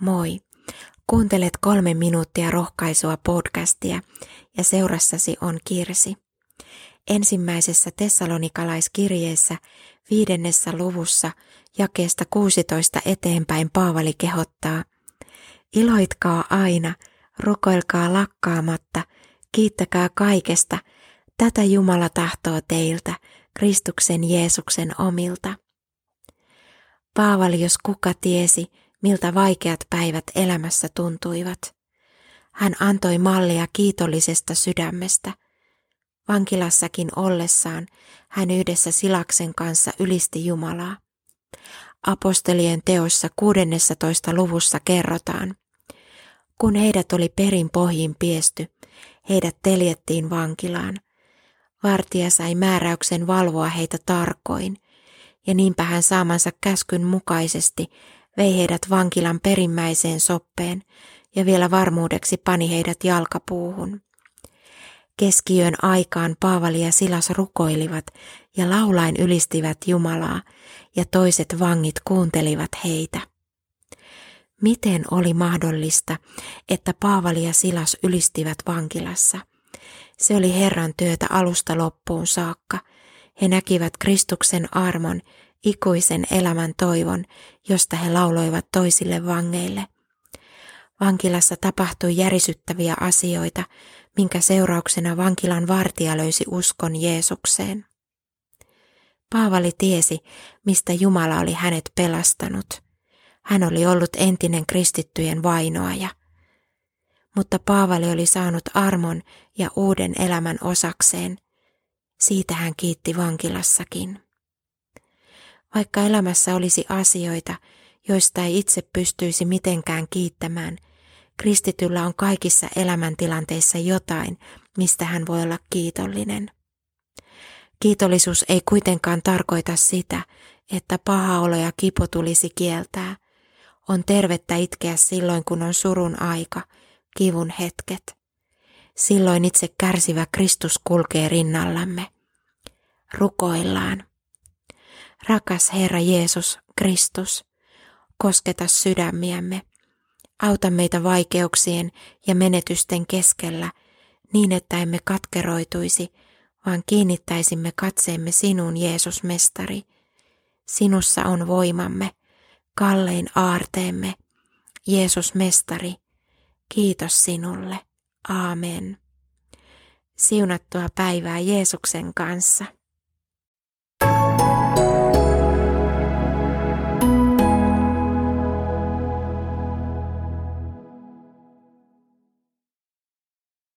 Moi! Kuuntelet kolme minuuttia rohkaisua podcastia ja seurassasi on Kirsi. Ensimmäisessä tessalonikalaiskirjeessä viidennessä luvussa jakeesta 16 eteenpäin Paavali kehottaa, Iloitkaa aina, rukoilkaa lakkaamatta, kiittäkää kaikesta, tätä Jumala tahtoo teiltä, Kristuksen Jeesuksen omilta. Paavali, jos kuka tiesi, miltä vaikeat päivät elämässä tuntuivat. Hän antoi mallia kiitollisesta sydämestä. Vankilassakin ollessaan hän yhdessä Silaksen kanssa ylisti Jumalaa. Apostolien teossa 16. luvussa kerrotaan, kun heidät oli perin pohjin piesty, heidät teljettiin vankilaan. Vartija sai määräyksen valvoa heitä tarkoin, ja niinpä hän saamansa käskyn mukaisesti vei heidät vankilan perimmäiseen soppeen ja vielä varmuudeksi pani heidät jalkapuuhun. Keskiyön aikaan Paavali ja Silas rukoilivat ja laulain ylistivät Jumalaa, ja toiset vangit kuuntelivat heitä. Miten oli mahdollista, että Paavali ja Silas ylistivät vankilassa? Se oli Herran työtä alusta loppuun saakka. He näkivät Kristuksen armon ikuisen elämän toivon, josta he lauloivat toisille vangeille. Vankilassa tapahtui järisyttäviä asioita, minkä seurauksena vankilan vartija löysi uskon Jeesukseen. Paavali tiesi, mistä Jumala oli hänet pelastanut. Hän oli ollut entinen kristittyjen vainoaja. Mutta Paavali oli saanut armon ja uuden elämän osakseen. Siitä hän kiitti vankilassakin. Vaikka elämässä olisi asioita, joista ei itse pystyisi mitenkään kiittämään, kristityllä on kaikissa elämäntilanteissa jotain, mistä hän voi olla kiitollinen. Kiitollisuus ei kuitenkaan tarkoita sitä, että paha olo ja kipo tulisi kieltää. On tervettä itkeä silloin, kun on surun aika, kivun hetket. Silloin itse kärsivä Kristus kulkee rinnallamme. Rukoillaan. Rakas Herra Jeesus Kristus, kosketa sydämiämme. Auta meitä vaikeuksien ja menetysten keskellä niin, että emme katkeroituisi, vaan kiinnittäisimme katseemme sinuun, Jeesus Mestari. Sinussa on voimamme, kallein aarteemme. Jeesus Mestari, kiitos sinulle. Aamen. Siunattua päivää Jeesuksen kanssa.